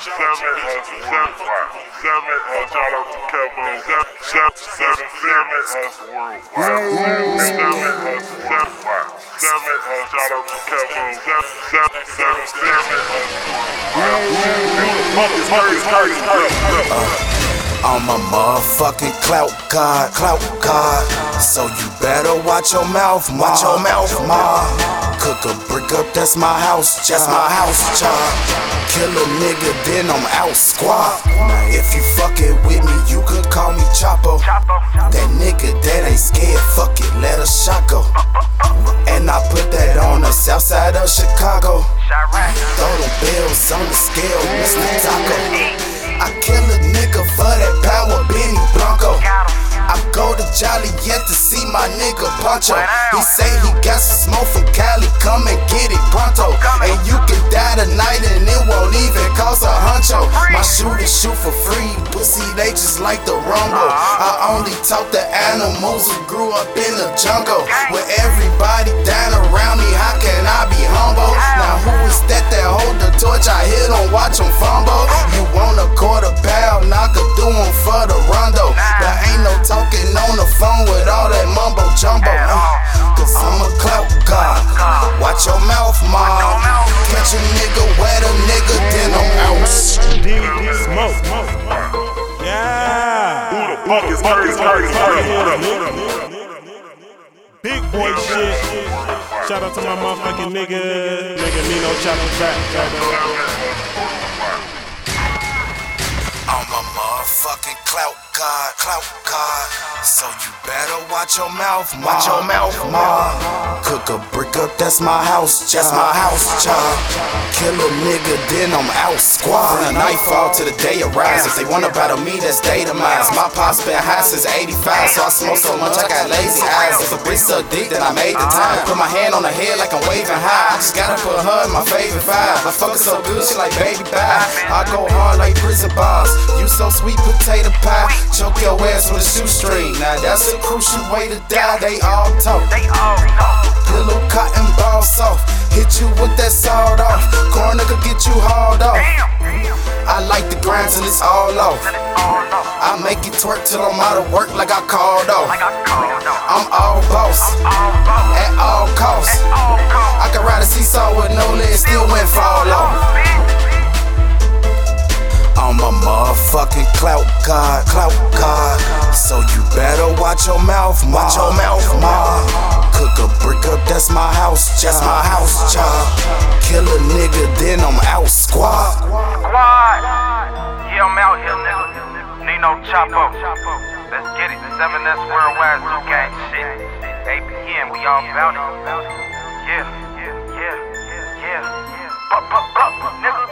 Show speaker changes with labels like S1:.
S1: seven, seven, seven, shout out to Kevo, seven, seven, seven, seven, seven, seven, shout out to Kevo, seven, seven, seven,
S2: I'm a motherfucking clout god, clout god. So you better watch your mouth, ma. Watch your mouth, ma. Cook a brick up, that's my house, That's my house, child. Kill a nigga, then I'm out squad. Now if you fuck it with me, you could call me Chapo. That nigga that ain't scared, fuck it, let a shot go. And I put that on the south side of Chicago. Throw the bills on the scale, Mr. Taco. I kill a nigga for that power, Benny Blanco. I go to Joliet to see my nigga Poncho. He say he got some smoke and get it pronto. And you can die tonight and it won't even cost a huncho. My shooters shoot for free, pussy they just like the rumble. I only talk to animals who grew up in the jungle. With everybody down around me, how can I be humble? Now who is that that hold the torch? I hit on watch them fumble.
S3: Yeah.
S1: Who the fuck is Curtis, Curtis, Curtis?
S3: Big boy shit. Shout out to my motherfucking nigga. Nigga Nino Chopper Trap.
S2: I'm a motherfucking clout god, clout god. So you better watch your mouth, ma. Watch your mouth, ma. Cook a brick up, that's my house, that's my house, child. Kill a nigga, then I'm out squad. The nightfall to the day arise. If they wanna battle me, that's day demise. My pop's been high since 85, so I smoke so much I got lazy eyes. If a bitch suck dick, then I made the uh-huh. time. Put my hand on her head like I'm waving high. I just gotta put her in my favorite five. I fuck her so good, she like baby bye. I go hard like prison bars. You so sweet potato pie. Choke your ass with a shoestring. Now that's a crucial way to die. They all talk. They all talk. Pillow cotton ball soft. Hit you with that sawed off. Corner could get you hauled off. I like the grinds and it's all off. I make it twerk till I'm out of work like I called off. I'm all boss at all clout god, clout god. So you better watch your mouth, ma. Watch your mouth, ma. Cook a brick up, that's my house, just my house, child. Kill a nigga, then I'm out squad.
S4: Squad. Yeah, I'm out here, nigga. Nino Chapo. Let's get it. 7S Worldwide Zoo Gang shit. APN, we all about it. Yeah, yeah, yeah, yeah. Bup, bup, bup, nigga.